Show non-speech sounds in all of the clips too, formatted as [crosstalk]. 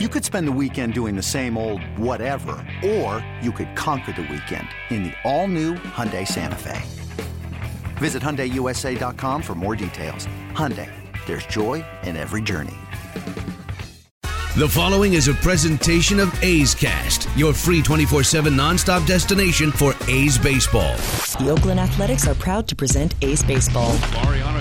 You could spend the weekend doing the same old whatever, or you could conquer the weekend in the all-new Hyundai Santa Fe. Visit HyundaiUSA.com for more details. Hyundai, there's joy in every journey. The following is a presentation of A's Cast, your free 24 7 nonstop destination for A's baseball. The Oakland Athletics are proud to present A's Baseball. Laureano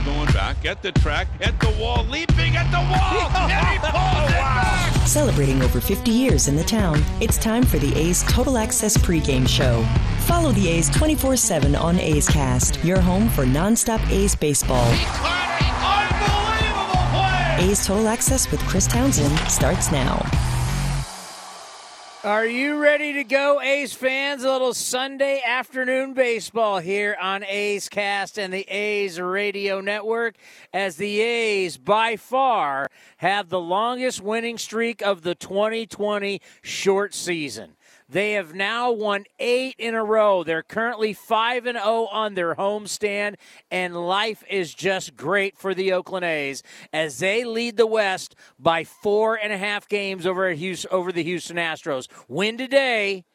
going at the track, at the wall, leaping at the wall, [laughs] and he pulls it oh, back. Celebrating over 50 years in the town, it's time for the A's Total Access pregame show. Follow the A's 24 7 on A's Cast, your home for nonstop A's baseball. A's Total Access with Chris Townsend starts now. Are you ready to go, A's fans? A little Sunday afternoon baseball here on A's Cast and the A's Radio Network as the A's by far have the longest winning streak of the 2020 short season. They have now won eight in a row. They're currently 5 and 0 on their homestand, and life is just great for the Oakland A's as they lead the West by four and a half games over, Houston, over the Houston Astros. Win today,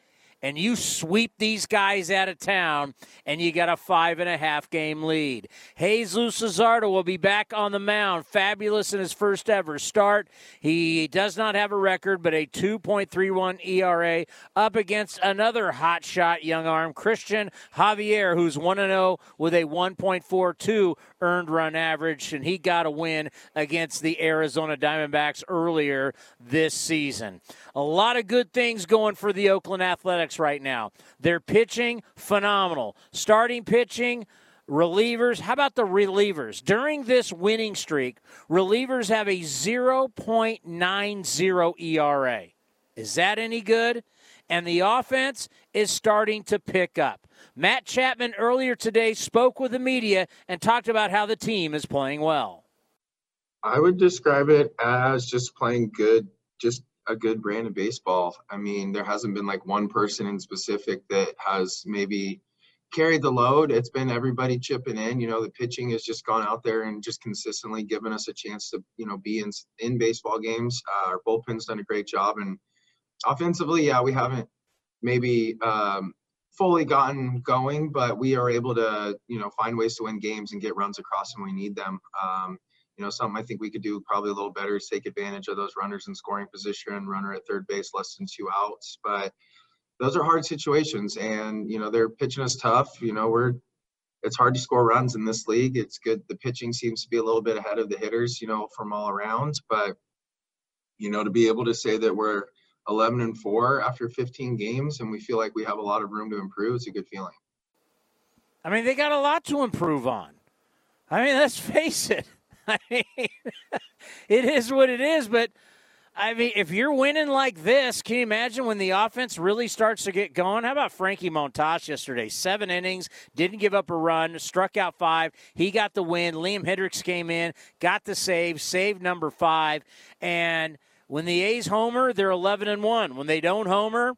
and you sweep these guys out of town, and you got a five and a half game lead. Jesus Luzardo will be back on the mound, fabulous in his first ever start. He does not have a record, but a 2.31 ERA up against another hot shot young arm, Cristian Javier, who's 1 0 with a 1.42 earned run average, and he got a win against the Arizona Diamondbacks earlier this season. A lot of good things going for the Oakland Athletics right now. They're pitching phenomenal. Starting pitching, relievers. How about the relievers? During this winning streak, relievers have a 0.90 ERA. Is that any good? And the offense is starting to pick up. Matt Chapman earlier today spoke with the media and talked about how the team is playing well. I would describe it as just playing good, just a good brand of baseball. I mean, there hasn't been like one person in specific that has maybe carried the load. It's been everybody chipping in. You know, the pitching has just gone out there and just consistently given us a chance to, you know, be in in baseball games. Uh, our bullpen's done a great job, and offensively, yeah, we haven't maybe um, fully gotten going, but we are able to, you know, find ways to win games and get runs across when we need them. Um, you know, something I think we could do probably a little better is take advantage of those runners in scoring position, runner at third base, less than two outs. But those are hard situations, and you know they're pitching us tough. You know, we're it's hard to score runs in this league. It's good. The pitching seems to be a little bit ahead of the hitters, you know, from all around. But you know, to be able to say that we're 11 and four after 15 games, and we feel like we have a lot of room to improve, it's a good feeling. I mean, they got a lot to improve on. I mean, let's face it. I [laughs] mean, it is what it is. But I mean, if you're winning like this, can you imagine when the offense really starts to get going? How about Frankie Montas yesterday? Seven innings, didn't give up a run, struck out five. He got the win. Liam Hendriks came in, got the save, saved number five. And when the A's homer, they're 11 and one. When they don't homer,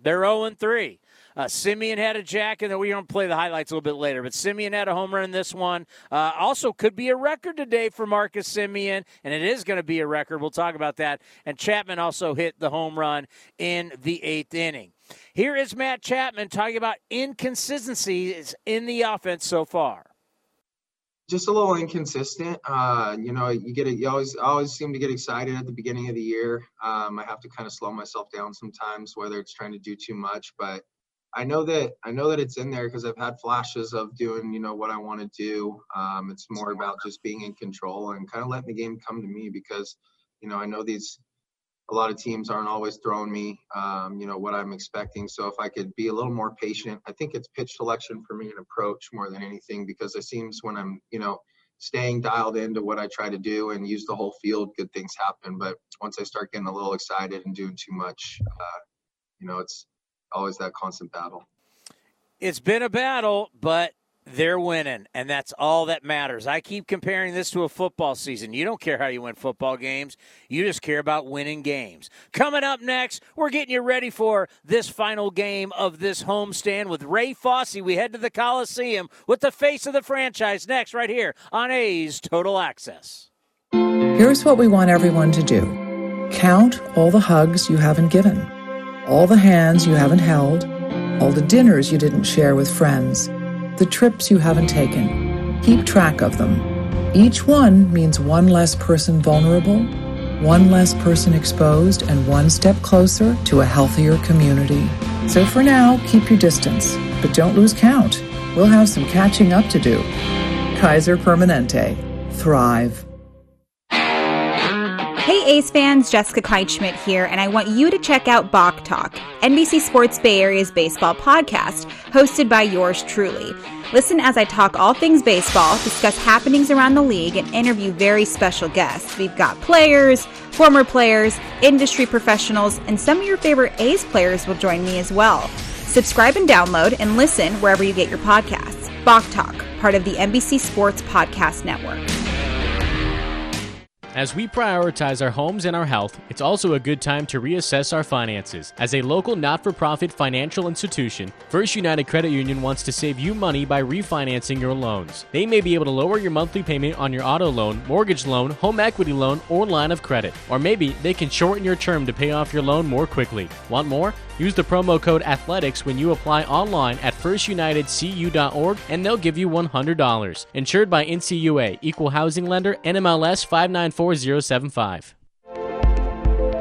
they're 0 and three. Uh, Semien had a jack, and then we're going to play the highlights a little bit later. But Semien had a home run in this one. Uh, also, could be a record today for Marcus Semien, and it is going to be a record. We'll talk about that. And Chapman also hit the home run in the eighth inning. Here is Matt Chapman talking about inconsistencies in the offense so far just a little inconsistent. Uh, you know, you get it. You always always seem to get excited at the beginning of the year. Um, I have to kind of slow myself down sometimes, whether it's trying to do too much. But I know that I know that it's in there because I've had flashes of doing, you know, what I want to do. Um, it's more about just being in control and kind of letting the game come to me because, you know, I know these a lot of teams aren't always throwing me, um, you know, what I'm expecting. So if I could be a little more patient, I think it's pitch selection for me and approach more than anything because it seems when I'm, you know, staying dialed into what I try to do and use the whole field, good things happen. But once I start getting a little excited and doing too much, uh, you know, it's always that constant battle. It's been a battle, but they're winning, and that's all that matters. I keep comparing this to a football season. You don't care how you win football games, you just care about winning games. Coming up next, we're getting you ready for this final game of this homestand with Ray Fosse. We head to the Coliseum with the face of the franchise next, right here on A's Total Access. Here's what we want everyone to do Count all the hugs you haven't given, all the hands you haven't held, all the dinners you didn't share with friends, the trips you haven't taken. Keep track of them. Each one means one less person vulnerable, one less person exposed, and one step closer to a healthier community. So for now, keep your distance, but don't lose count. We'll have some catching up to do. Kaiser Permanente. Thrive. Hey A's fans, Jessica Kleinschmidt here, and I want you to check out Balk Talk, NBC Sports Bay Area's baseball podcast, hosted by yours truly. Listen as I talk all things baseball, discuss happenings around the league, and interview very special guests. We've got players, former players, industry professionals, and some of your favorite A's players will join me as well. Subscribe and download and listen wherever you get your podcasts. Balk Talk, part of the NBC Sports Podcast Network. As we prioritize our homes and our health, it's also a good time to reassess our finances. As a local not for profit financial institution, First United Credit Union wants to save you money by refinancing your loans. They may be able to lower your monthly payment on your auto loan, mortgage loan, home equity loan, or line of credit. Or maybe they can shorten your term to pay off your loan more quickly. Want more? Use the promo code ATHLETICS when you apply online at firstunitedcu.org and they'll give you $100. Insured by NCUA, Equal Housing Lender, NMLS 594075.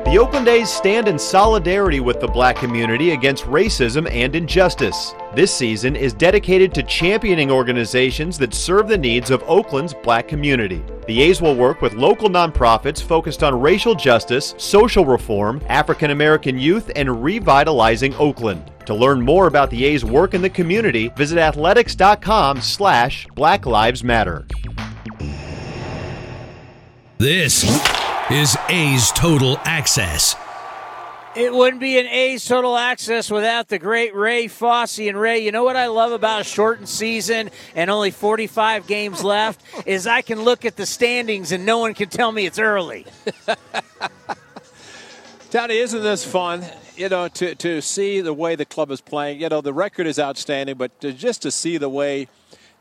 The Oakland A's stand in solidarity with the black community against racism and injustice. This season is dedicated to championing organizations that serve the needs of Oakland's black community. The A's will work with local nonprofits focused on racial justice, social reform, African American youth, and revitalizing Oakland. To learn more about the A's work in the community, visit athletics.com slash Black Lives Matter. This is A's Total Access. It wouldn't be an A's total access without the great Ray Fosse. And Ray, you know what I love about a shortened season and only 45 games left [laughs] is I can look at the standings and no one can tell me it's early. [laughs] Tony, isn't this fun? You know, to, to see the way the club is playing. You know, the record is outstanding, but to, just to see the way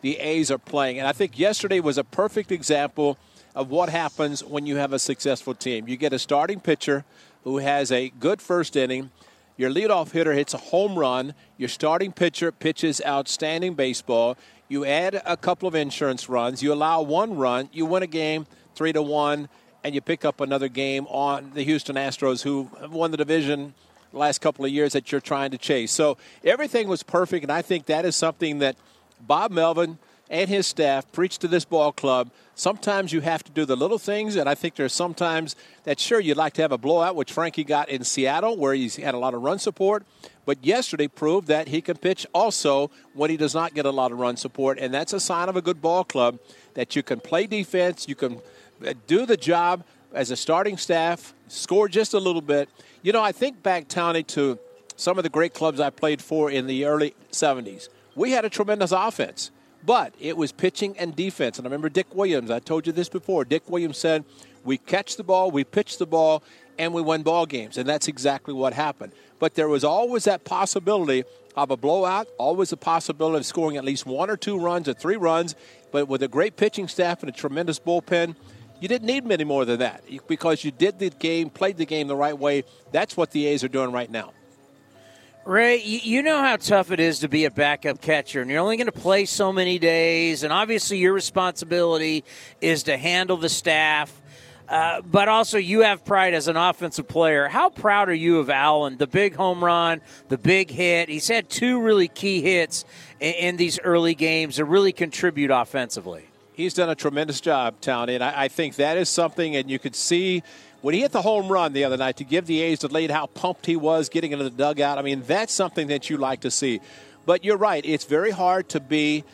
the A's are playing. And I think yesterday was a perfect example of what happens when you have a successful team. You get a starting pitcher who has a good first inning. Your leadoff hitter hits a home run. Your starting pitcher pitches outstanding baseball. You add a couple of insurance runs. You allow one run. You win a game three to one, and you pick up another game on the Houston Astros, who won the division last couple of years that you're trying to chase. So everything was perfect, and I think that is something that Bob Melvin and his staff preach to this ball club. Sometimes you have to do the little things, and I think there's sometimes that sure you'd like to have a blowout, which Frankie got in Seattle, where he's had a lot of run support. But yesterday proved that he can pitch also when he does not get a lot of run support, and that's a sign of a good ball club that you can play defense, you can uh, do the job as a starting staff, score just a little bit. You know, I think back, Tony, to some of the great clubs I played for in the early 70s. We had a tremendous offense. But it was pitching and defense. And I remember Dick Williams, I told you this before. Dick Williams said, We catch the ball, we pitch the ball, and we win ball games. And that's exactly what happened. But there was always that possibility of a blowout, always a possibility of scoring at least one or two runs or three runs. But with a great pitching staff and a tremendous bullpen, you didn't need many more than that because you did the game, played the game the right way. That's what the A's are doing right now. Ray, you know how tough it is to be a backup catcher, and you're only going to play so many days, and obviously your responsibility is to handle the staff. Uh, but also, you have pride as an offensive player. How proud are you of Allen? The big home run, the big hit. He's had two really key hits in, in these early games to really contribute offensively. He's done a tremendous job, Tony, and I, I think that is something, and you could see when he hit the home run the other night to give the A's the lead, how pumped he was getting into the dugout. I mean, that's something that you like to see. But you're right, it's very hard to be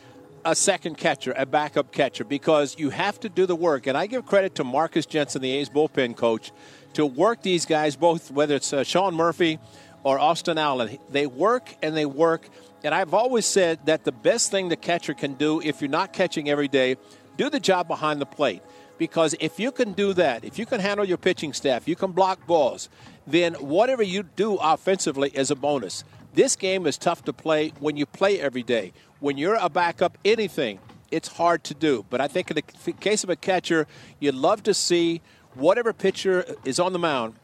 a second catcher, a backup catcher, because you have to do the work. And I give credit to Marcus Jensen, the A's bullpen coach, to work these guys, both whether it's uh, Sean Murphy or Austin Allen. They work and they work. And I've always said that the best thing the catcher can do if you're not catching every day, do the job behind the plate. Because if you can do that, if you can handle your pitching staff, you can block balls, then whatever you do offensively is a bonus. This game is tough to play when you play every day. When you're a backup, anything, it's hard to do. But I think in the case of a catcher, you'd love to see whatever pitcher is on the mound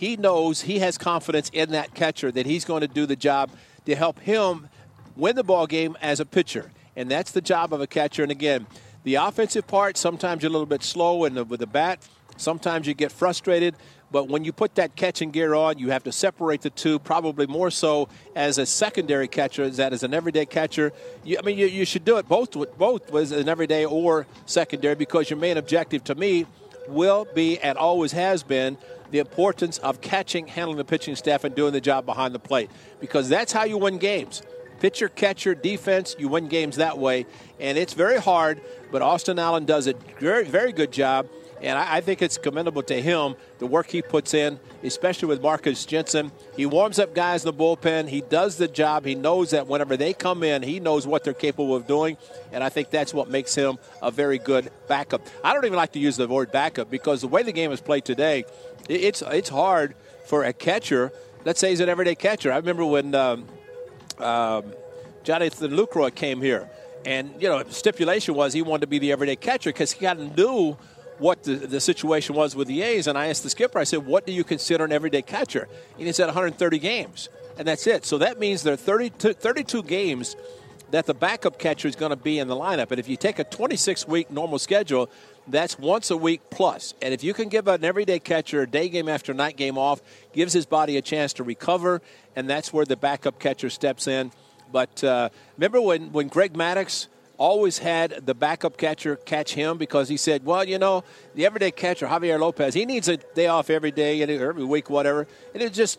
he knows he has confidence in that catcher that he's going to do the job to help him win the ball game as a pitcher. And that's the job of a catcher. And again, the offensive part, sometimes you're a little bit slow the, with the bat. Sometimes you get frustrated. But when you put that catching gear on, you have to separate the two, probably more so as a secondary catcher as that as an everyday catcher. You, I mean, you, you should do it both, both as an everyday or secondary because your main objective to me will be and always has been the importance of catching, handling the pitching staff, and doing the job behind the plate because that's how you win games. Pitcher, catcher, defense, you win games that way. And it's very hard, but Austin Allen does a very, very good job. And I, I, think it's commendable to him the work he puts in, especially with Marcus Jensen. He warms up guys in the bullpen. He does the job. He knows that whenever they come in, he knows what they're capable of doing. And I think that's what makes him a very good backup. I don't even like to use the word backup because the way the game is played today, it's it's hard for a catcher. Let's say he's an everyday catcher. I remember when um, um, Jonathan Lucroy came here. And, you know, stipulation was he wanted to be the everyday catcher because he kind of knew what the, the situation was with the A's. And I asked the skipper, I said, what do you consider an everyday catcher? And he said 130 games. And that's it. So that means there are 32, 32 games that the backup catcher is going to be in the lineup. And if you take a 26 week normal schedule, that's once a week plus. And if you can give an everyday catcher a day game after night game off, gives his body a chance to recover, and that's where the backup catcher steps in. But uh, remember when, when Greg Maddux always had the backup catcher catch him because he said, well, you know, the everyday catcher, Javier Lopez, he needs a day off every day, every week, whatever. And it just,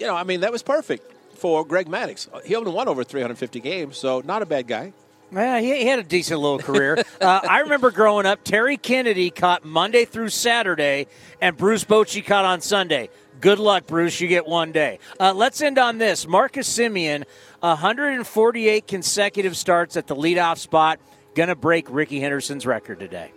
you know, I mean, that was perfect for Greg Maddux. He only won over 350 games, so not a bad guy. Yeah, he, had a decent little career. [laughs] uh, I remember growing up, Terry Kennedy caught Monday through Saturday, and Bruce Bochy caught on Sunday. Good luck, Bruce. You get one day. Uh, let's end on this. Marcus Semien, 148 consecutive starts at the leadoff spot, going to break Rickey Henderson's record today.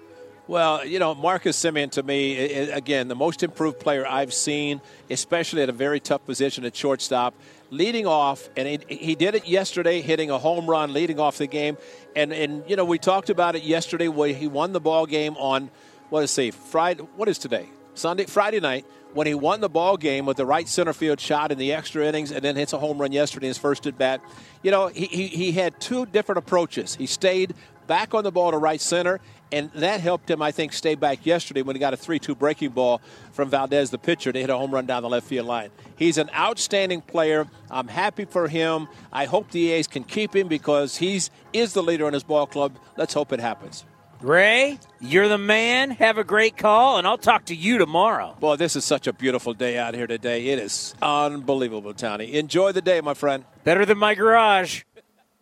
Well, you know, Marcus Semien to me, again, the most improved player I've seen, especially at a very tough position at shortstop, leading off, and he, he did it yesterday, hitting a home run, leading off the game. And, and, you know, we talked about it yesterday where he won the ball game on, what is say, Friday, what is today? Sunday, Friday night when he won the ball game with the right center field shot in the extra innings and then hits a home run yesterday in his first at bat. You know, he, he, he had two different approaches. He stayed back on the ball to right center, and that helped him, I think, stay back yesterday when he got a 3 2 breaking ball from Valdez, the pitcher, to hit a home run down the left field line. He's an outstanding player. I'm happy for him. I hope the A's can keep him because he's is the leader in his ball club. Let's hope it happens. Ray, you're the man. Have a great call, and I'll talk to you tomorrow. Boy, this is such a beautiful day out here today. It is unbelievable, Tony. Enjoy the day, my friend. Better than my garage.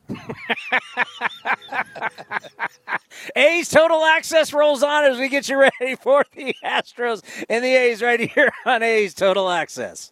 [laughs] A's Total Access rolls on as we get you ready for the Astros and the A's right here on A's Total Access.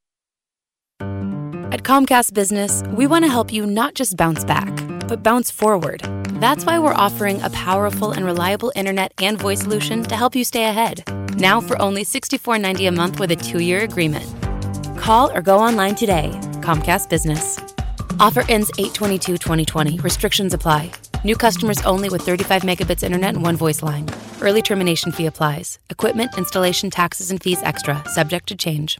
At Comcast Business, we want to help you not just bounce back, but bounce forward. That's why we're offering a powerful and reliable internet and voice solution to help you stay ahead. Now for only $64.90 a month with a two year agreement. Call or go online today. Comcast Business. Offer ends 822 2020. Restrictions apply. New customers only with 35 megabits internet and one voice line. Early termination fee applies. Equipment, installation, taxes, and fees extra, subject to change.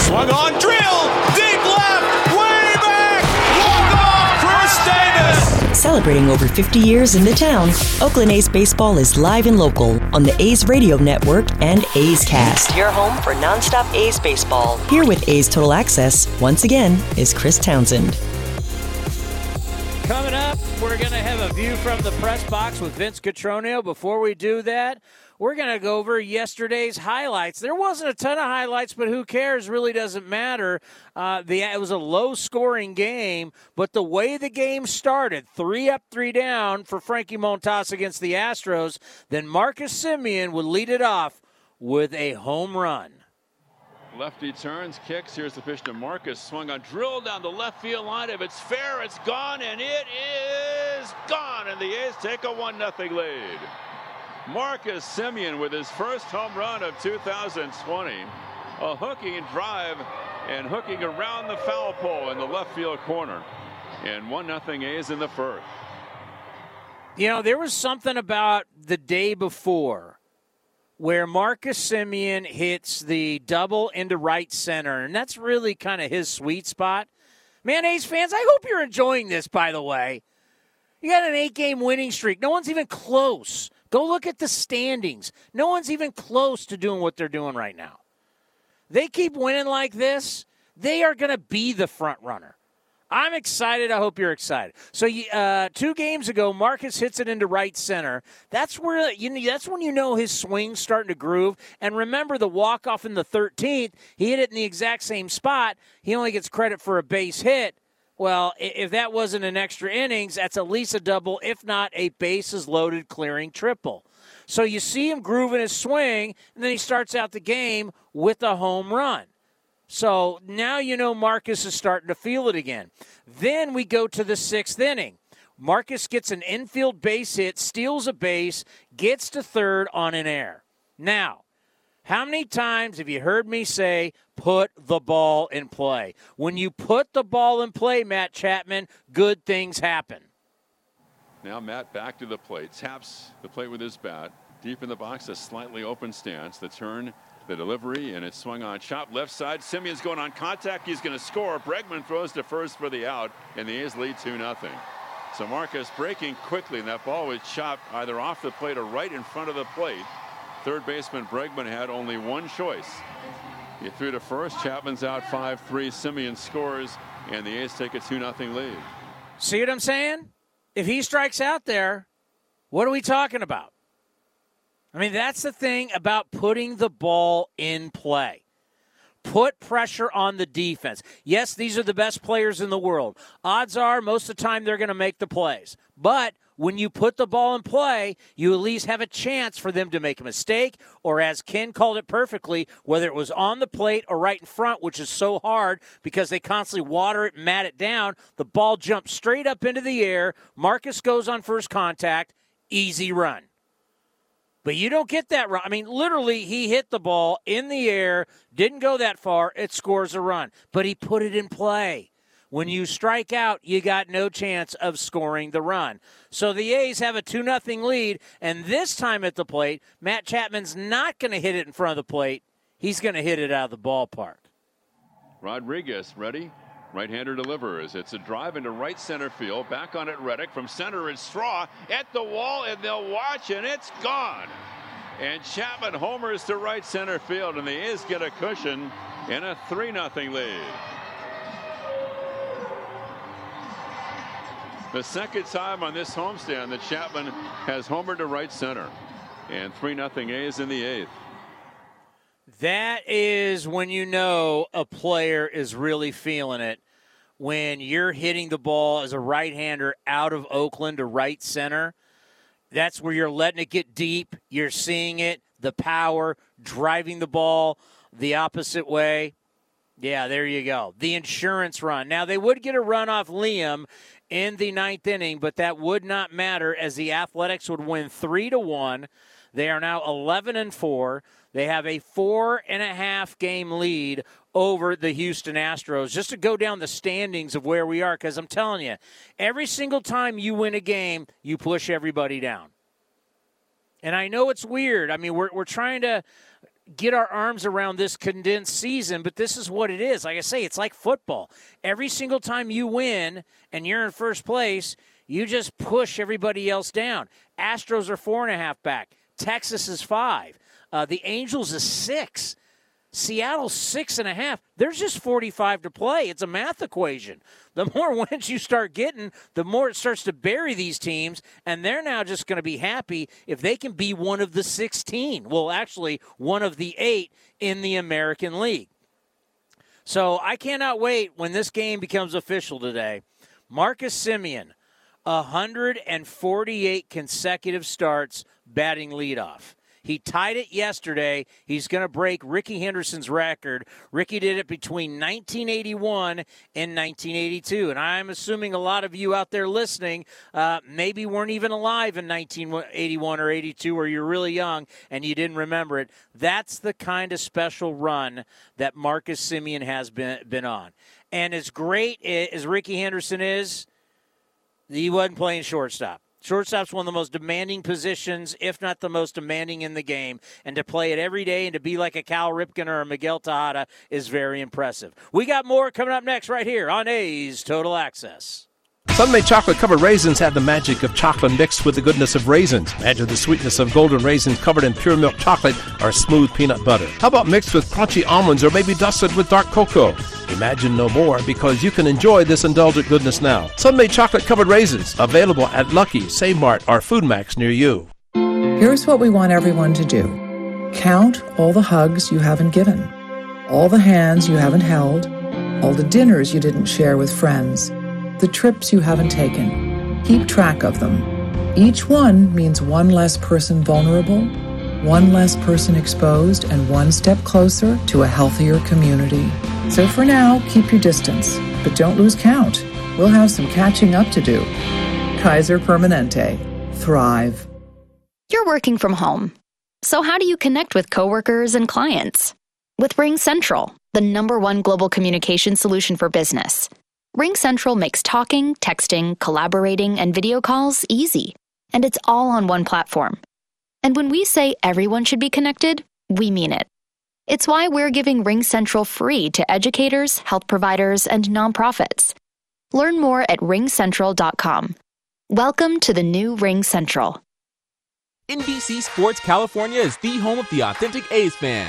Swung on, drill, deep left, way back, walk off, Khris Davis. Celebrating over 50 years in the town, Oakland A's baseball is live and local on the A's Radio Network and A's Cast. Your home for nonstop A's baseball. Here with A's Total Access, once again, is Chris Townsend. Coming up, we're going to have a view from the press box with Vince Cotroneo. Before we do that, we're going to go over yesterday's highlights. There wasn't a ton of highlights, but who cares? Really doesn't matter. Uh, the it was a low-scoring game, but the way the game started, three up, three down for Frankie Montas against the Astros, then Marcus Semien would lead it off with a home run. Lefty turns, kicks. Here's the pitch to Marcus. Swung on, drill down the left field line. If it's fair, it's gone, and it is gone. And the A's take a 1 0 lead. Marcus Semien with his first home run of 2020. A hooking drive and hooking around the foul pole in the left field corner. And 1 0 A's in the first. You know, there was something about the day before where Marcus Semien hits the double into right center, and that's really kind of his sweet spot. Man, A's fans, I hope you're enjoying this, by the way. You got an eight game winning streak. No one's even close. Go look at the standings. No one's even close to doing what they're doing right now. They keep winning like this, they are going to be the front runner. I'm excited. I hope you're excited. So, uh, two games ago, Marcus hits it into right center. That's where you that's when you know his swing's starting to groove. And remember the walk off in the 13th, he hit it in the exact same spot. He only gets credit for a base hit. Well, if that wasn't an extra innings, that's at least a double, if not a bases loaded clearing triple. So you see him grooving his swing, and then he starts out the game with a home run. So now you know Marcus is starting to feel it again. Then we go to the sixth inning. Marcus gets an infield base hit, steals a base, gets to third on an air. Now, how many times have you heard me say, put the ball in play? When you put the ball in play, Matt Chapman, good things happen. Now Matt back to the plate, taps the plate with his bat. Deep in the box, a slightly open stance. The turn the delivery, and it's swung on chop left side. Semien's going on contact. He's going to score. Bregman throws to first for the out, and the A's lead 2 0. So Marcus breaking quickly, and that ball was chopped either off the plate or right in front of the plate. Third baseman Bregman had only one choice. He threw to first. Chapman's out 5 3. Semien scores, and the A's take a 2 0 lead. See what I'm saying? If he strikes out there, what are we talking about? I mean, that's the thing about putting the ball in play. Put pressure on the defense. Yes, these are the best players in the world. Odds are most of the time they're going to make the plays. But when you put the ball in play, you at least have a chance for them to make a mistake, or as Ken called it perfectly, whether it was on the plate or right in front, which is so hard because they constantly water it, mat it down. The ball jumps straight up into the air. Marcus goes on first contact. Easy run. But you don't get that run. I mean, literally, he hit the ball in the air, didn't go that far. It scores a run, but he put it in play. When you strike out, you got no chance of scoring the run. So the A's have a 2 0 lead, and this time at the plate, Matt Chapman's not going to hit it in front of the plate. He's going to hit it out of the ballpark. Rodriguez ready. Right-hander delivers. It's a drive into right center field. Back on it, Reddick. From center, it's Straw at the wall, and they'll watch, and it's gone. And Chapman homers to right center field, and the A's get a cushion in a 3 0 lead. The second time on this homestand that Chapman has homered to right center. And 3 0 A's in the eighth. That is when you know a player is really feeling it. When you're hitting the ball as a right hander out of Oakland to right center, that's where you're letting it get deep. You're seeing it, the power, driving the ball the opposite way. Yeah, there you go. The insurance run. Now, they would get a run off Liam in the ninth inning, but that would not matter as the Athletics would win 3 to 1. They are now 11 and 4. They have a four and a half game lead over the Houston Astros. Just to go down the standings of where we are, because I'm telling you, every single time you win a game, you push everybody down. And I know it's weird. I mean, we're, we're trying to get our arms around this condensed season, but this is what it is. Like I say, it's like football. Every single time you win and you're in first place, you just push everybody else down. Astros are four and a half back. Texas is five. Uh, the Angels is six. Seattle six and a half. There's just 45 to play. It's a math equation. The [laughs] more wins you start getting, the more it starts to bury these teams, and they're now just going to be happy if they can be one of the 16. Well, actually, one of the eight in the American League. So I cannot wait when this game becomes official today. Marcus Semien, 148 consecutive starts batting leadoff. He tied it yesterday. He's going to break Rickey Henderson's record. Rickey did it between 1981 and 1982. And I'm assuming a lot of you out there listening uh, maybe weren't even alive in 1981 or 82, or you're really young and you didn't remember it. That's the kind of special run that Marcus Semien has been, been on. And as great as Rickey Henderson is, he wasn't playing shortstop. Shortstop's one of the most demanding positions, if not the most demanding in the game. And to play it every day and to be like a Cal Ripken or a Miguel Tejada is very impressive. We got more coming up next right here on A's Total Access. Sun-Maid chocolate covered raisins have the magic of chocolate mixed with the goodness of raisins. To the sweetness of golden raisins covered in pure milk chocolate or smooth peanut butter. How about mixed with crunchy almonds or maybe dusted with dark cocoa? Imagine no more because you can enjoy this indulgent goodness now. Sun-Maid chocolate covered raisins available at Lucky, Save Mart, or Food Max near you. Here's what we want everyone to do count all the hugs you haven't given, all the hands you haven't held, all the dinners you didn't share with friends the trips you haven't taken. Keep track of them. Each one means one less person vulnerable, one less person exposed, and one step closer to a healthier community. So for now, keep your distance, but don't lose count. We'll have some catching up to do. Kaiser Permanente. Thrive. You're working from home. So how do you connect with coworkers and clients? With Ring Central, the number one global communication solution for business. RingCentral makes talking, texting, collaborating, and video calls easy, and it's all on one platform. And when we say everyone should be connected, we mean it. It's why we're giving RingCentral free to educators, health providers, and nonprofits. Learn more at ringcentral.com. Welcome to the new RingCentral. NBC Sports California is the home of the authentic A's fan.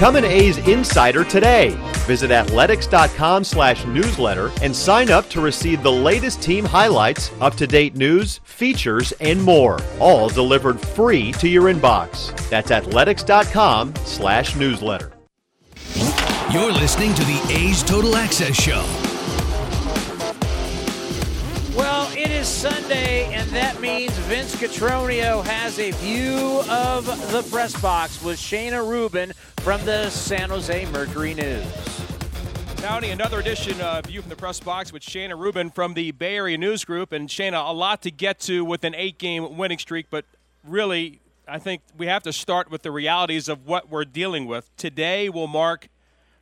Become an A's insider today. Visit athletics.com slash newsletter and sign up to receive the latest team highlights, up-to-date news, features, and more. All delivered free to your inbox. That's athletics.com slash newsletter. You're listening to the A's Total Access Show. Well, it is Sunday, and that means Vince Cotroneo has a view of the press box with Shayna Rubin from the San Jose Mercury News. Howdy, another edition of View from the Press Box with Shayna Rubin from the Bay Area News Group. And Shayna, a lot to get to with an eight game winning streak, but really, I think we have to start with the realities of what we're dealing with. Today will mark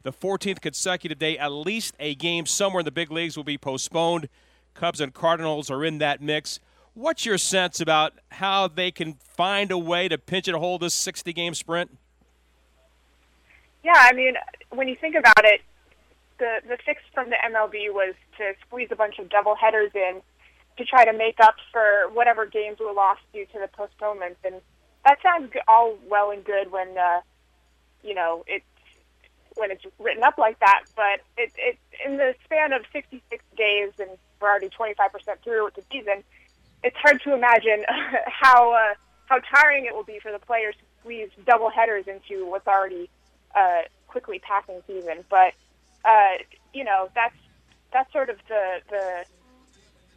the 14th consecutive day, at least a game somewhere in the big leagues will be postponed. Cubs and Cardinals are in that mix. What's your sense about how they can find a way to pinch and hold this 60 game sprint? Yeah, I mean, when you think about it, the the fix from the MLB was to squeeze a bunch of double headers in to try to make up for whatever games were lost due to the postponements, and that sounds all well and good when uh, you know it's when it's written up like that. But it it in the span of 66 days and we're already 25% through with the season. It's hard to imagine [laughs] how uh, how tiring it will be for the players to squeeze double headers into what's already uh, quickly passing season. But uh, you know, that's that's sort of the the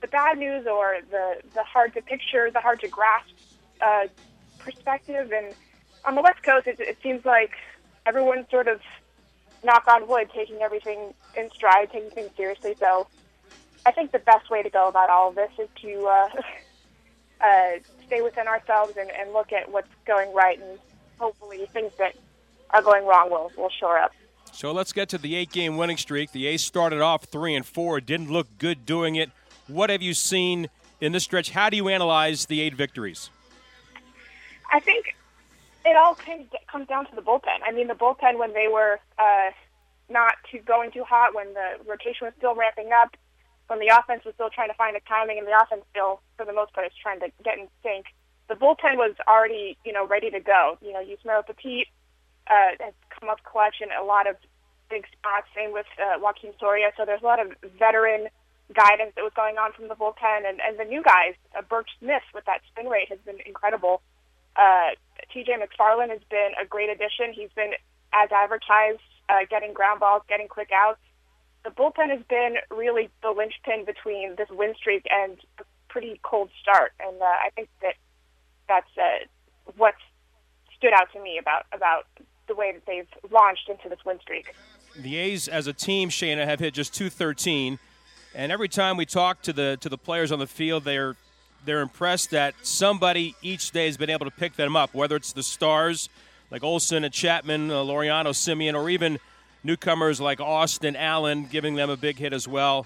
the bad news or the the hard to picture, the hard to grasp uh, perspective. And on the West Coast, it, it seems like everyone's sort of knock on wood, taking everything in stride, taking things seriously. So I think the best way to go about all of this is to uh, [laughs] uh, stay within ourselves and, and look at what's going right, and hopefully things that are going wrong will will shore up. So let's get to the eight-game winning streak. The A's started off three and four. Didn't look good doing it. What have you seen in this stretch? How do you analyze the eight victories? I think it all kind of comes down to the bullpen. I mean, the bullpen when they were uh, not too going too hot, when the rotation was still ramping up, when the offense was still trying to find a timing, and the offense still, for the most part, is trying to get in sync. The bullpen was already, you know, ready to go. You know, Yusmeiro Petit uh, has come up clutch in a lot of big spots. Same with uh, Joakim Soria. So there's a lot of veteran guidance that was going on from the bullpen, and, and the new guys, uh, Burch Smith with that spin rate has been incredible. Uh, TJ McFarland has been a great addition. He's been as advertised, uh, getting ground balls, getting quick outs. The bullpen has been really the linchpin between this win streak and a pretty cold start, and uh, I think that that's uh, what stood out to me about about the way that they've launched into this win streak. The A's, as a team, Shayna, have hit just 213, and every time we talk to the to the players on the field, they're they're impressed that somebody each day has been able to pick them up, whether it's the stars like Olson and Chapman, uh, Laureano, Semien, or even newcomers like Austin Allen giving them a big hit as well.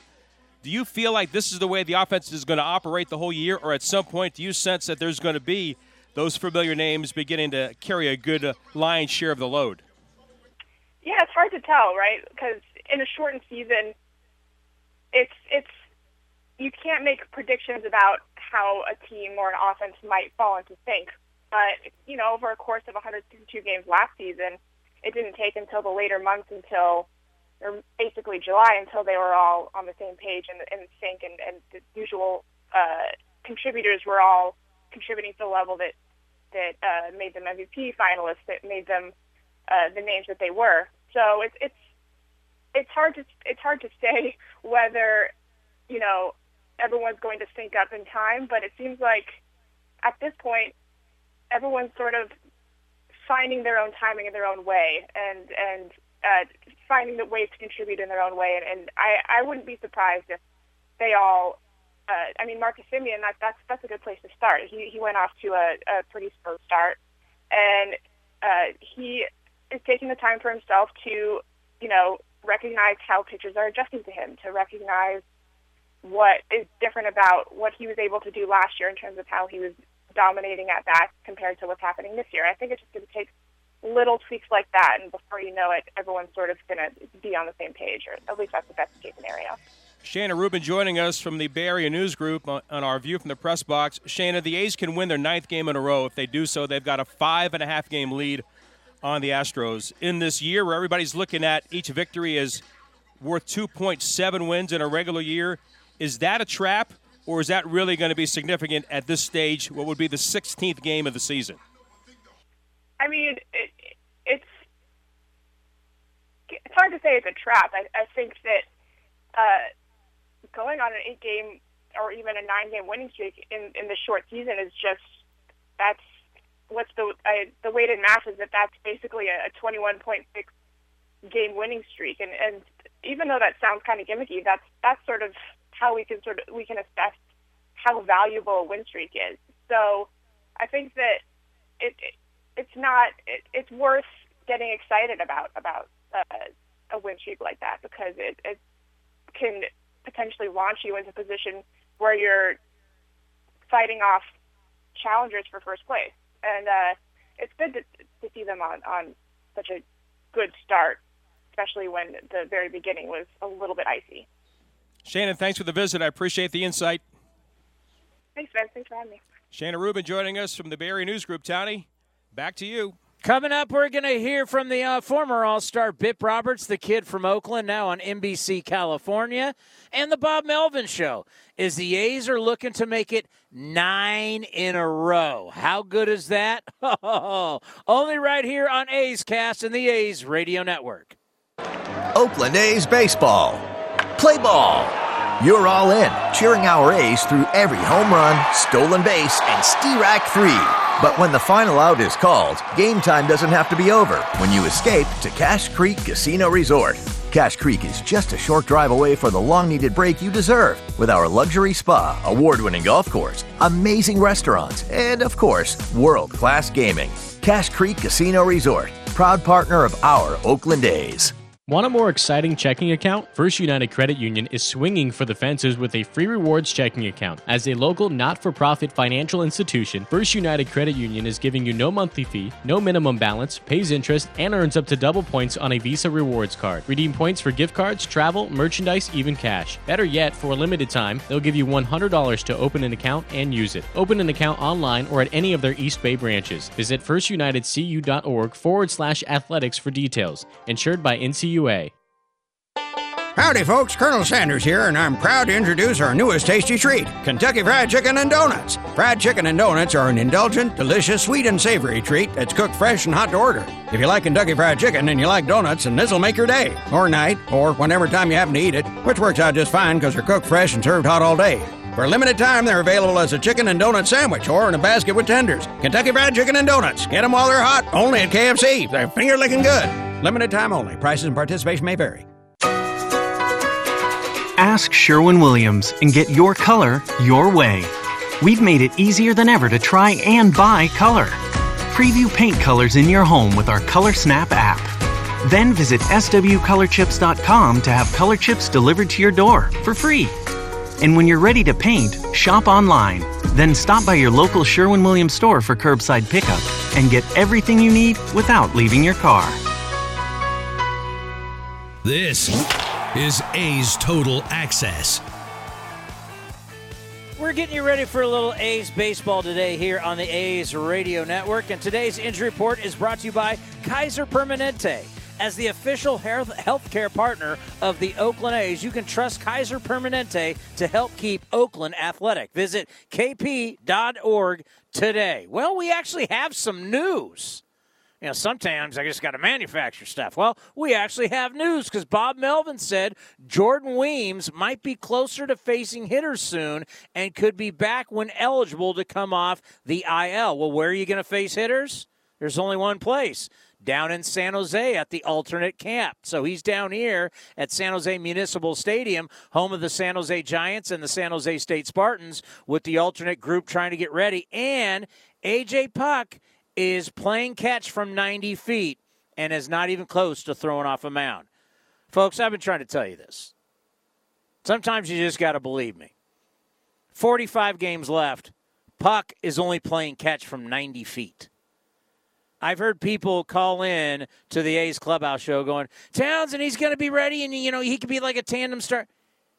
Do you feel like this is the way the offense is going to operate the whole year, or at some point do you sense that there's going to be those familiar names beginning to carry a good lion's share of the load? Yeah, it's hard to tell, right? Because in a shortened season, it's it's you can't make predictions about how a team or an offense might fall into sync. But you know, over a course of 162 games last season, it didn't take until the later months until or basically July until they were all on the same page and in sync, and, and the usual uh, contributors were all contributing to the level that that uh, made them MVP finalists, that made them uh, the names that they were. So it's it's it's hard to it's hard to say [laughs] whether you know everyone's going to sync up in time, but it seems like at this point everyone's sort of finding their own timing in their own way and and uh, finding the ways to contribute in their own way. And, and I, I wouldn't be surprised if they all. Uh, I mean, Marcus Semien, That, that's that's a good place to start. He he went off to a, a pretty slow start, and uh, he is taking the time for himself to, you know, recognize how pitchers are adjusting to him, to recognize what is different about what he was able to do last year in terms of how he was dominating at bat compared to what's happening this year. I think it's just going to take little tweaks like that, and before you know it, everyone's sort of going to be on the same page, or at least that's the best case scenario. Shayna Rubin joining us from the Bay Area News Group on, our view from the press box. Shayna, the A's can win their ninth game in a row. If they do so, they've got a five and a half game lead on the Astros. In this year where everybody's looking at each victory as worth 2.7 wins in a regular year, is that a trap, or is that really going to be significant at this stage, what would be the 16th game of the season? I mean, it, it's it's hard to say it's a trap. I, I think that uh, going on an eight game or even a nine game winning streak in, in the short season is just that's what's the uh, the weighted math is that that's basically a, a 21.6 game winning streak, and and even though that sounds kind of gimmicky, that's that's sort of how we can sort of we can assess how valuable a win streak is. So I think that it, it it's not it, it's worth getting excited about about uh, a win streak like that because it, it can potentially launch you into a position where you're fighting off challengers for first place, and uh, it's good to, to see them on on such a good start, especially when the very beginning was a little bit icy. Shannon, thanks for the visit. I appreciate the insight. Thanks, Ben. Thanks for having me. Shayna Rubin joining us from the Bay Area News Group. Townie, back to you. Coming up, we're going to hear from the uh, former All Star Bip Roberts, the kid from Oakland, now on NBC California, and the Bob Melvin Show. Is the A's are looking to make it nine in a row. How good is that? [laughs] Only right here on A's Cast and the A's Radio Network. Oakland A's baseball. Play ball. You're all in, cheering our A's through every home run, stolen base, and Steerack 3. But when the final out is called, game time doesn't have to be over when you escape to Cache Creek Casino Resort. Cache Creek is just a short drive away for the long needed break you deserve with our luxury spa, award winning golf course, amazing restaurants, and of course, world class gaming. Cache Creek Casino Resort, proud partner of our Oakland A's. Want a more exciting checking account? First United Credit Union is swinging for the fences with a free rewards checking account. As a local not for profit financial institution, First United Credit Union is giving you no monthly fee, no minimum balance, pays interest, and earns up to double points on a Visa rewards card. Redeem points for gift cards, travel, merchandise, even cash. Better yet, for a limited time, they'll give you $100 to open an account and use it. Open an account online or at any of their East Bay branches. Visit firstunitedcu.org forward slash athletics for details. Insured by NCU UA. Howdy, folks. Colonel Sanders here, and I'm proud to introduce our newest tasty treat Kentucky Fried Chicken and Donuts. Fried chicken and donuts are an indulgent, delicious, sweet, and savory treat that's cooked fresh and hot to order. If you like Kentucky Fried Chicken and you like donuts, then this'll make your day, or night, or whenever time you happen to eat it, which works out just fine because they're cooked fresh and served hot all day. For a limited time, they're available as a chicken and donut sandwich or in a basket with tenders. Kentucky Fried Chicken and Donuts. Get them while they're hot, only at KFC. They're finger licking good. Limited time only. Prices and participation may vary. Ask Sherwin Williams and get your color your way. We've made it easier than ever to try and buy color. Preview paint colors in your home with our Color Snap app. Then visit swcolorchips.com to have color chips delivered to your door for free. And when you're ready to paint, shop online. Then stop by your local Sherwin Williams store for curbside pickup and get everything you need without leaving your car. This is A's Total Access. We're getting you ready for a little A's baseball today here on the A's Radio Network. And today's injury report is brought to you by Kaiser Permanente. As the official health care partner of the Oakland A's, you can trust Kaiser Permanente to help keep Oakland athletic. Visit kp.org today. Well, we actually have some news. You know, sometimes I just got to manufacture stuff. Well, we actually have news because Bob Melvin said Jordan Weems might be closer to facing hitters soon and could be back when eligible to come off the IL. Well, where are you going to face hitters? There's only one place down in San Jose at the alternate camp. So he's down here at San Jose Municipal Stadium, home of the San Jose Giants and the San Jose State Spartans, with the alternate group trying to get ready. And AJ Puk is playing catch from 90 feet and is not even close to throwing off a mound. Folks, I've been trying to tell you this. Sometimes you just got to believe me. 45 games left. Puk is only playing catch from 90 feet. I've heard people call in to the A's clubhouse show going, Townsend, he's going to be ready, and you know he could be like a tandem star.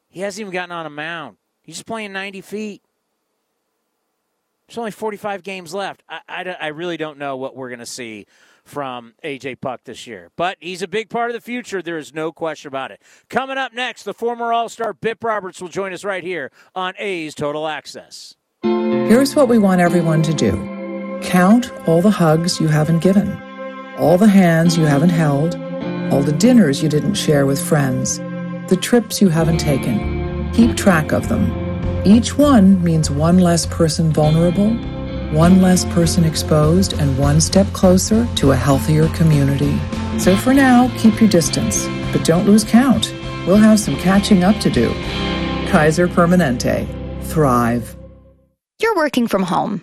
He hasn't even gotten on a mound. He's just playing 90 feet. There's only 45 games left. I, I, I really don't know what we're going to see from AJ Puk this year. But he's a big part of the future. There is no question about it. Coming up next, the former All Star Bip Roberts will join us right here on A's Total Access. Here's what we want everyone to do count all the hugs you haven't given, all the hands you haven't held, all the dinners you didn't share with friends, the trips you haven't taken. Keep track of them each one means one less person vulnerable, one less person exposed, and one step closer to a healthier community. So for now, keep your distance, but don't lose count. We'll have some catching up to do. Kaiser Permanente. Thrive. You're working from home.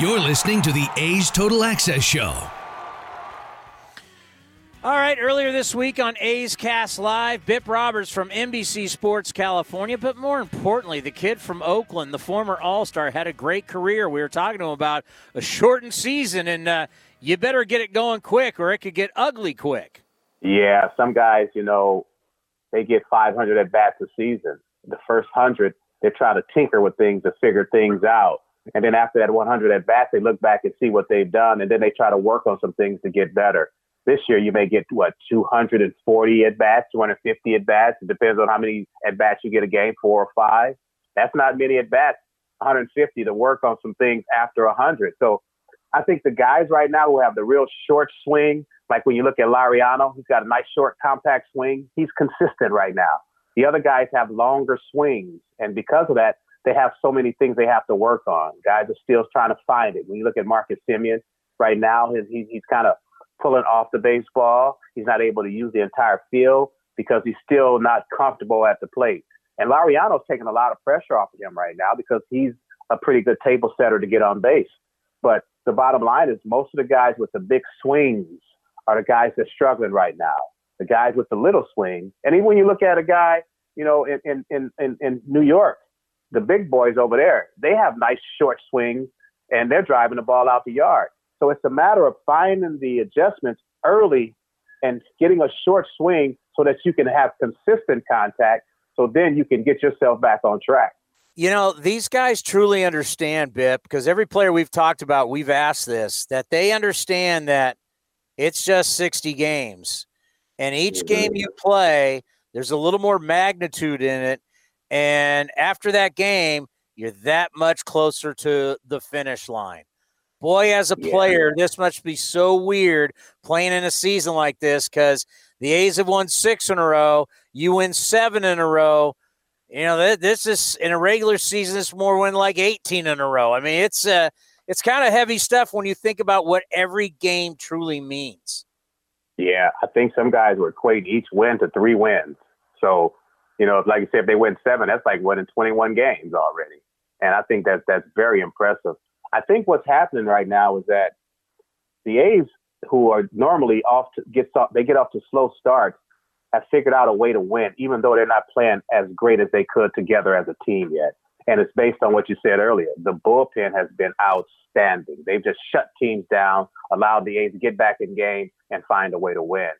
You're listening to the A's Total Access Show. All right, earlier this week on A's Cast Live, Bip Roberts from NBC Sports California, but more importantly, the kid from Oakland, the former All Star, had a great career. We were talking to him about a shortened season, and uh, you better get it going quick or it could get ugly quick. Yeah, some guys, you know, they get 500 at bats a season. The first 100, they're trying to tinker with things to figure things out. And then after that 100 at bats, they look back and see what they've done, and then they try to work on some things to get better. This year, you may get what 240 at bats, 250 at bats. It depends on how many at bats you get a game, four or five. That's not many at bats. 150 to work on some things after 100. So I think the guys right now who have the real short swing, like when you look at Laureano, he's got a nice short compact swing. He's consistent right now. The other guys have longer swings, and because of that, they have so many things they have to work on. Guys are still trying to find it. When you look at Marcus Semien right now, his, he, he's kind of pulling off the baseball. He's not able to use the entire field because he's still not comfortable at the plate. And Laureano's taking a lot of pressure off of him right now because he's a pretty good table setter to get on base. But the bottom line is most of the guys with the big swings are the guys that are struggling right now. The guys with the little swings. And even when you look at a guy, you know, in, in, in, in New York, the big boys over there, they have nice short swings and they're driving the ball out the yard. So it's a matter of finding the adjustments early and getting a short swing so that you can have consistent contact. So then you can get yourself back on track. You know, these guys truly understand, Bip, because every player we've talked about, we've asked this, that they understand that it's just 60 games. And each mm-hmm. game you play, there's a little more magnitude in it. And after that game, you're that much closer to the finish line. Boy, as a player, yeah. this must be so weird playing in a season like this because the A's have won six in a row. You win seven in a row you know, this is in a regular season. It's more win like 18 in a row. I mean, it's uh, it's kind of heavy stuff when you think about what every game truly means. Yeah, I think some guys would equate each win to three wins. So, you know, like you said, if they win seven, that's like winning 21 games already. And I think that that's very impressive. I think what's happening right now is that the A's, who are normally off to get they get off to slow starts, have figured out a way to win, even though they're not playing as great as they could together as a team yet. And it's based on what you said earlier. The bullpen has been outstanding. They've just shut teams down, allowed the A's to get back in game and find a way to win.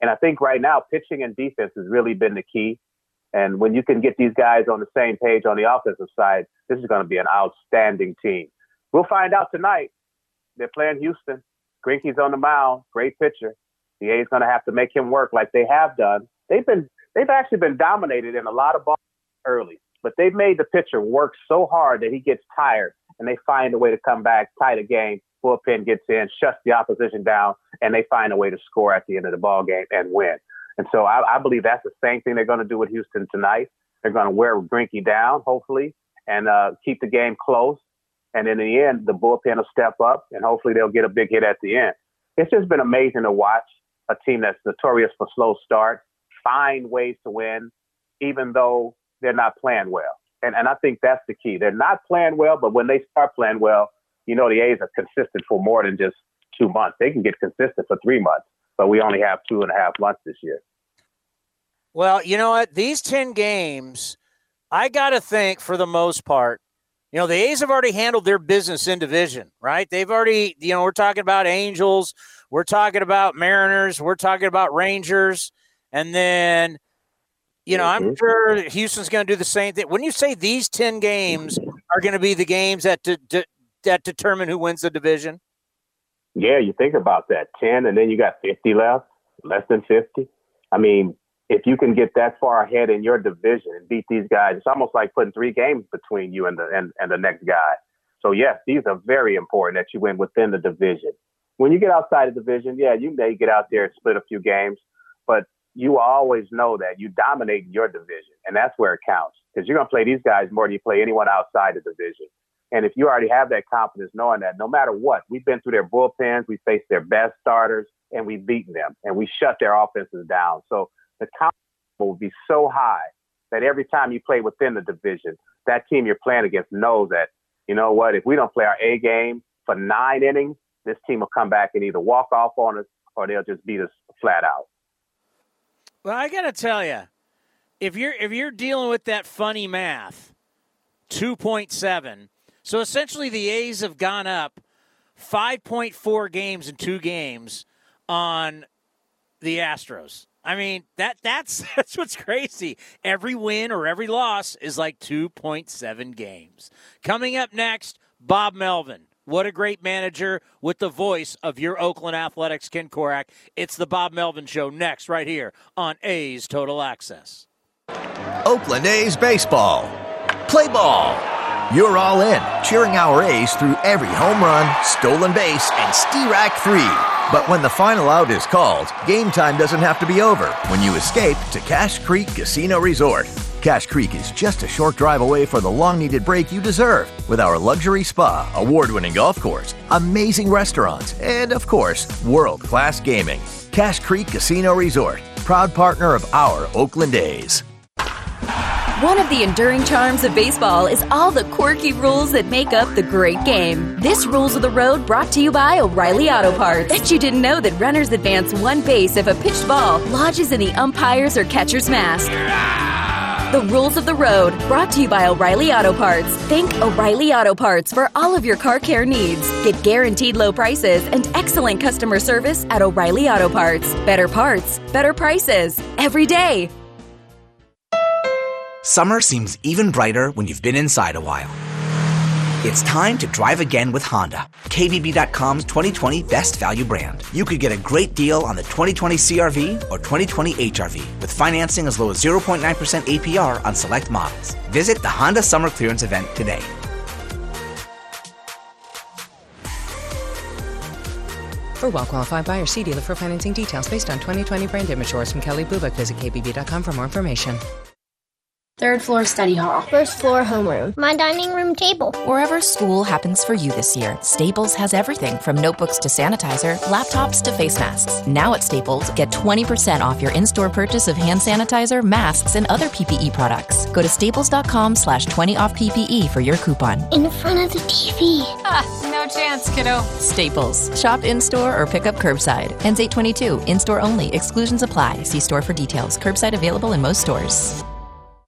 And I think right now, pitching and defense has really been the key. And when you can get these guys on the same page on the offensive side, this is going to be an outstanding team. We'll find out tonight. They're playing Houston. Greinke's on the mound, great pitcher. The A's going to have to make him work like they have done. They've been they've actually been dominated in a lot of balls early, but they've made the pitcher work so hard that he gets tired, and they find a way to come back, tie the game. Bullpen gets in, shuts the opposition down, and they find a way to score at the end of the ball game and win. And so I, I believe that's the same thing they're going to do with Houston tonight. They're going to wear Greinke down, hopefully, and uh, keep the game close. And in the end, the bullpen will step up, and hopefully they'll get a big hit at the end. It's just been amazing to watch a team that's notorious for slow starts find ways to win, even though they're not playing well. And, and I think that's the key. They're not playing well, but when they start playing well, you know, the A's are consistent for more than just two months. They can get consistent for three months, but we only have two and a half months this year. Well, you know what? These 10 games, I got to think for the most part, you know, the A's have already handled their business in division, right? They've already, you know, we're talking about Angels, we're talking about Mariners. We're talking about Rangers. And then, you know, mm-hmm. I'm sure Houston's going to do the same thing. When you say these 10 games are going to be the games that, de- de- that determine who wins the division? Yeah, you think about that 10, and then you got 50 left, less than 50. I mean, if you can get that far ahead in your division and beat these guys, it's almost like putting three games between you and the and, and the next guy. So yes, these are very important that you win within the division. When you get outside the division, yeah, you may get out there and split a few games, but you always know that you dominate your division, and that's where it counts because you're going to play these guys more than you play anyone outside the division. And if you already have that confidence, knowing that no matter what, we've been through their bullpens, we faced their best starters, and we've beaten them, and we shut their offenses down. So the confidence will be so high that every time you play within the division, that team you're playing against knows that, you know what, if we don't play our A game for nine innings, this team will come back and either walk off on us or they'll just beat us flat out. Well, I got to tell you, if you're if you're dealing with that funny math, two point seven. So essentially, the A's have gone up five point four games in two games on the Astros. I mean that that's [laughs] that's what's crazy. Every win or every loss is like 2.7 games. Coming up next, Bob Melvin. What a great manager with the voice of your Oakland Athletics, Ken Korach. It's the Bob Melvin Show next, right here on A's Total Access. Oakland A's baseball. Play ball. You're all in, cheering our A's through every home run, stolen base, and Steerack 3. But when the final out is called, game time doesn't have to be over when you escape to Cache Creek Casino Resort. Cache Creek is just a short drive away for the long needed break you deserve with our luxury spa, award winning golf course, amazing restaurants, and of course, world class gaming. Cache Creek Casino Resort, proud partner of our Oakland A's. One of the enduring charms of baseball is all the quirky rules that make up the great game. This Rules of the Road brought to you by O'Reilly Auto Parts. Bet you didn't know that runners advance one base if a pitched ball lodges in the umpire's or catcher's mask. The Rules of the Road, brought to you by O'Reilly Auto Parts. Think O'Reilly Auto Parts for all of your car care needs. Get guaranteed low prices and excellent customer service at O'Reilly Auto Parts. Better parts, better prices, every day. Summer seems even brighter when you've been inside a while. It's time to drive again with Honda, KBB.com's 2020 best value brand. You could get a great deal on the 2020 CRV or 2020 HRV with financing as low as 0.9% APR on select models. Visit the Honda Summer Clearance event today. For well-qualified buyer, see dealer for financing details based on 2020 brand image from Kelley Blue Book. Visit kbb.com for more information. Third floor study hall. First floor homeroom. My dining room table. Wherever school happens for you this year, Staples has everything from notebooks to sanitizer, laptops to face masks. Now at Staples, get 20% off your in-store purchase of hand sanitizer, masks, and other PPE products. Go to staples.com slash 20 off PPE for your coupon. In front of the TV. Ah, no chance, kiddo. Staples. Shop in-store or pick up curbside. Ends 822. In-store only. Exclusions apply. See store for details. Curbside available in most stores.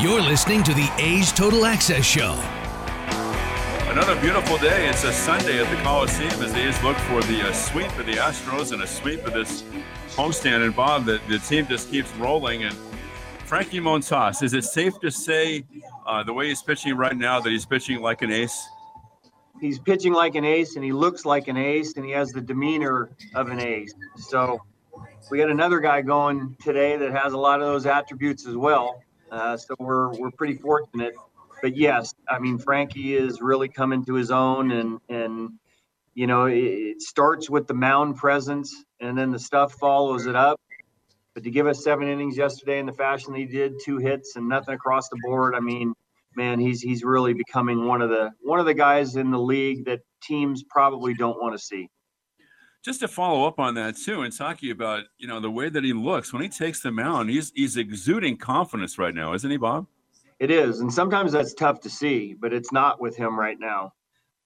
You're listening to the A's Total Access Show. Another beautiful day. It's a Sunday at the Coliseum as the A's look for the uh, sweep of the Astros and a sweep of this homestand. And Bob, the, the team just keeps rolling. And Frankie Montas, is it safe to say uh, the way he's pitching right now that he's pitching like an ace? He's pitching like an ace, and he looks like an ace, and he has the demeanor of an ace. So we got another guy going today that has a lot of those attributes as well. Uh, so we're we're pretty fortunate. But yes, I mean Frankie is really coming to his own, and and you know it, it starts with the mound presence, and then the stuff follows it up. But to give us seven innings yesterday in the fashion that he did, two hits and nothing across the board, I mean, man, he's he's really becoming one of the one of the guys in the league that teams probably don't want to see just to follow up on that too and talking about you know the way that he looks when he takes the mound he's he's exuding confidence right now isn't he bob? It is and sometimes that's tough to see but it's not with him right now.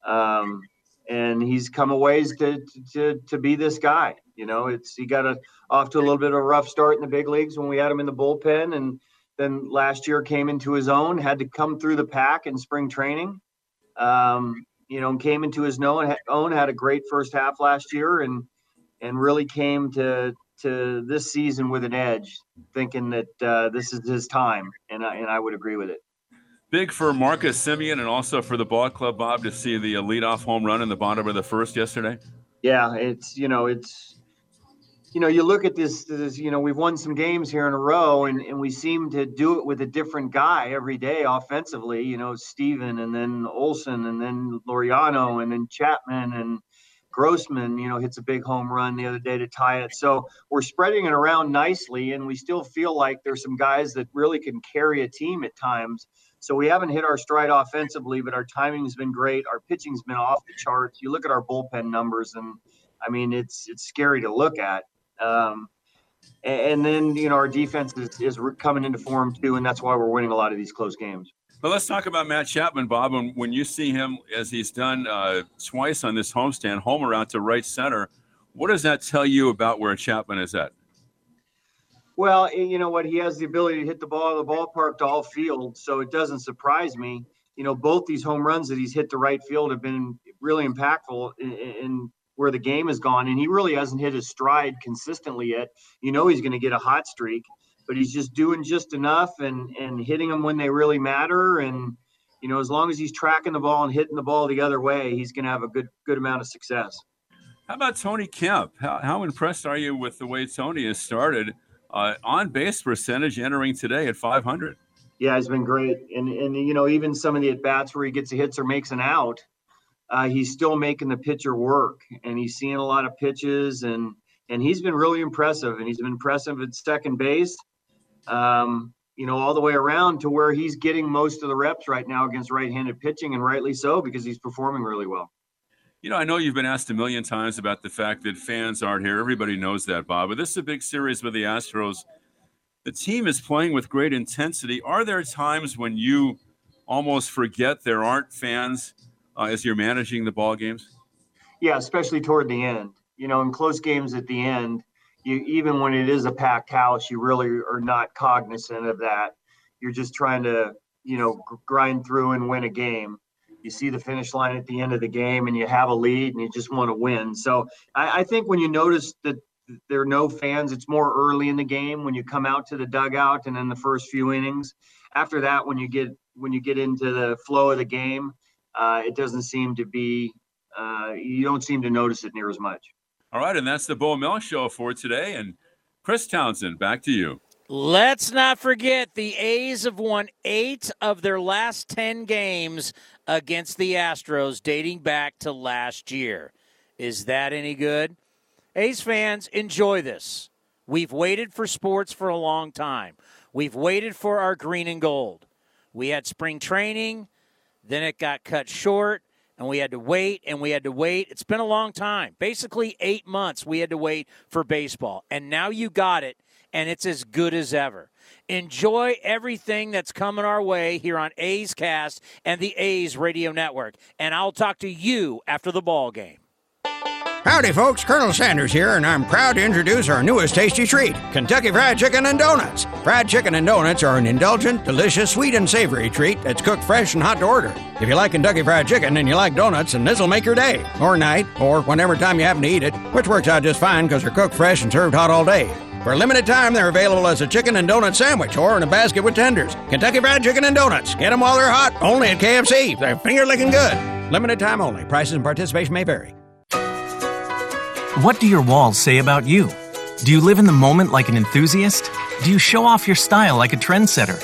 Um, and he's come a ways to, to to be this guy you know it's he got a off to a little bit of a rough start in the big leagues when we had him in the bullpen and then last year came into his own had to come through the pack in spring training. Um, you know, came into his own, own had a great first half last year, and and really came to to this season with an edge, thinking that uh, this is his time, and I, and I would agree with it. Big for Marcus Semien and also for the ball club, Bob, to see the leadoff home run in the bottom of the first yesterday. Yeah, it's you know it's you know you look at this, this you know we've won some games here in a row, and and we seem to do it with a different guy every day offensively. You know, Steven and then Olson and then Laureano and then Chapman and Grossman, you know, hits a big home run the other day to tie it. So we're spreading it around nicely, and we still feel like there's some guys that really can carry a team at times. So we haven't hit our stride offensively, but our timing's been great. Our pitching's been off the charts. You look at our bullpen numbers, and I mean, it's it's scary to look at. Um, and then you know our defense is, is coming into form too, and that's why we're winning a lot of these close games. But let's talk about Matt Chapman, Bob. And when you see him, as he's done uh, twice on this homestand, homer out to right center, what does that tell you about where Chapman is at? Well, you know what? He has the ability to hit the ball of the ballpark to all field, so it doesn't surprise me. You know, both these home runs that he's hit the right field have been really impactful in, in where the game has gone, and he really hasn't hit his stride consistently yet. You know, he's going to get a hot streak but he's just doing just enough and and hitting them when they really matter. And you know, as long as he's tracking the ball and hitting the ball the other way, he's going to have a good good amount of success. How about Tony Kemp? How, how impressed are you with the way Tony has started? Uh, on base percentage entering today at 500. Yeah, he's been great, and and you know even some of the at bats where he gets a hits or makes an out, uh, he's still making the pitcher work, and he's seeing a lot of pitches, and and he's been really impressive, and he's been impressive at second base, um, you know, all the way around to where he's getting most of the reps right now against right-handed pitching, and rightly so because he's performing really well. You know, I know you've been asked a million times about the fact that fans aren't here. Everybody knows that, Bob. But this is a big series with the Astros. The team is playing with great intensity. Are there times when you almost forget there aren't fans uh, as you're managing the ball games? Yeah, especially toward the end. You know, in close games at the end, you even when it is a packed house, you really are not cognizant of that. You're just trying to, you know, grind through and win a game. You see the finish line at the end of the game, and you have a lead, and you just want to win. So I, I think when you notice that there are no fans, it's more early in the game when you come out to the dugout, and then the first few innings. After that, when you get when you get into the flow of the game, uh, it doesn't seem to be. Uh, you don't seem to notice it near as much. All right, and that's the Bo Mel show for today. And Chris Townsend, back to you. Let's not forget the A's have won eight of their last 10 games against the Astros dating back to last year. Is that any good? A's fans, enjoy this. We've waited for sports for a long time. We've waited for our green and gold. We had spring training, then it got cut short and we had to wait and we had to wait. It's been a long time. Basically, eight months we had to wait for baseball. And now you got it, and it's as good as ever. Enjoy everything that's coming our way here on A's Cast and the A's Radio Network. And I'll talk to you after the ball game. Howdy, folks. Colonel Sanders here, and I'm proud to introduce our newest tasty treat Kentucky Fried Chicken and Donuts. Fried chicken and donuts are an indulgent, delicious, sweet, and savory treat that's cooked fresh and hot to order. If you like Kentucky Fried Chicken and you like donuts, then this'll make your day, or night, or whenever time you happen to eat it, which works out just fine because they're cooked fresh and served hot all day. For a limited time, they're available as a chicken and donut sandwich or in a basket with tenders. Kentucky Fried Chicken and Donuts. Get them while they're hot, only at KFC. They're finger licking good. Limited time only. Prices and participation may vary. What do your walls say about you? Do you live in the moment like an enthusiast? Do you show off your style like a trendsetter?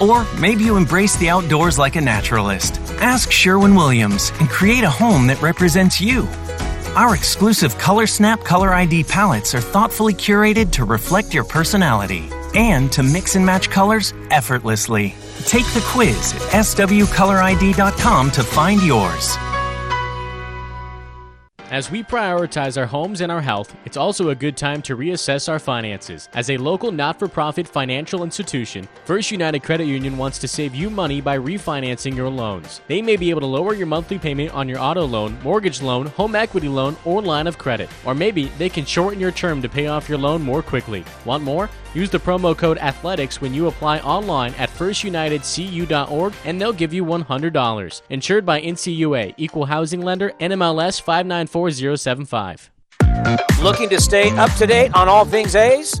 Or maybe you embrace the outdoors like a naturalist. Ask Sherwin Williams and create a home that represents you. Our exclusive Color Snap Color ID palettes are thoughtfully curated to reflect your personality and to mix and match colors effortlessly. Take the quiz at swcolorid.com to find yours. As we prioritize our homes and our health, it's also a good time to reassess our finances. As a local not for profit financial institution, First United Credit Union wants to save you money by refinancing your loans. They may be able to lower your monthly payment on your auto loan, mortgage loan, home equity loan, or line of credit. Or maybe they can shorten your term to pay off your loan more quickly. Want more? Use the promo code ATHLETICS when you apply online at firstunitedcu.org and they'll give you $100. Insured by NCUA, Equal Housing Lender, NMLS 594075. Looking to stay up to date on all things A's?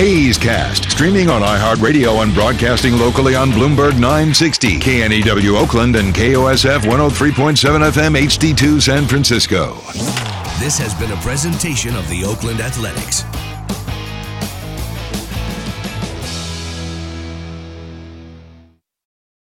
A's Cast, streaming on iHeartRadio and broadcasting locally on Bloomberg 960, KNEW Oakland, and KOSF 103.7 FM HD2 San Francisco. This has been a presentation of the Oakland Athletics.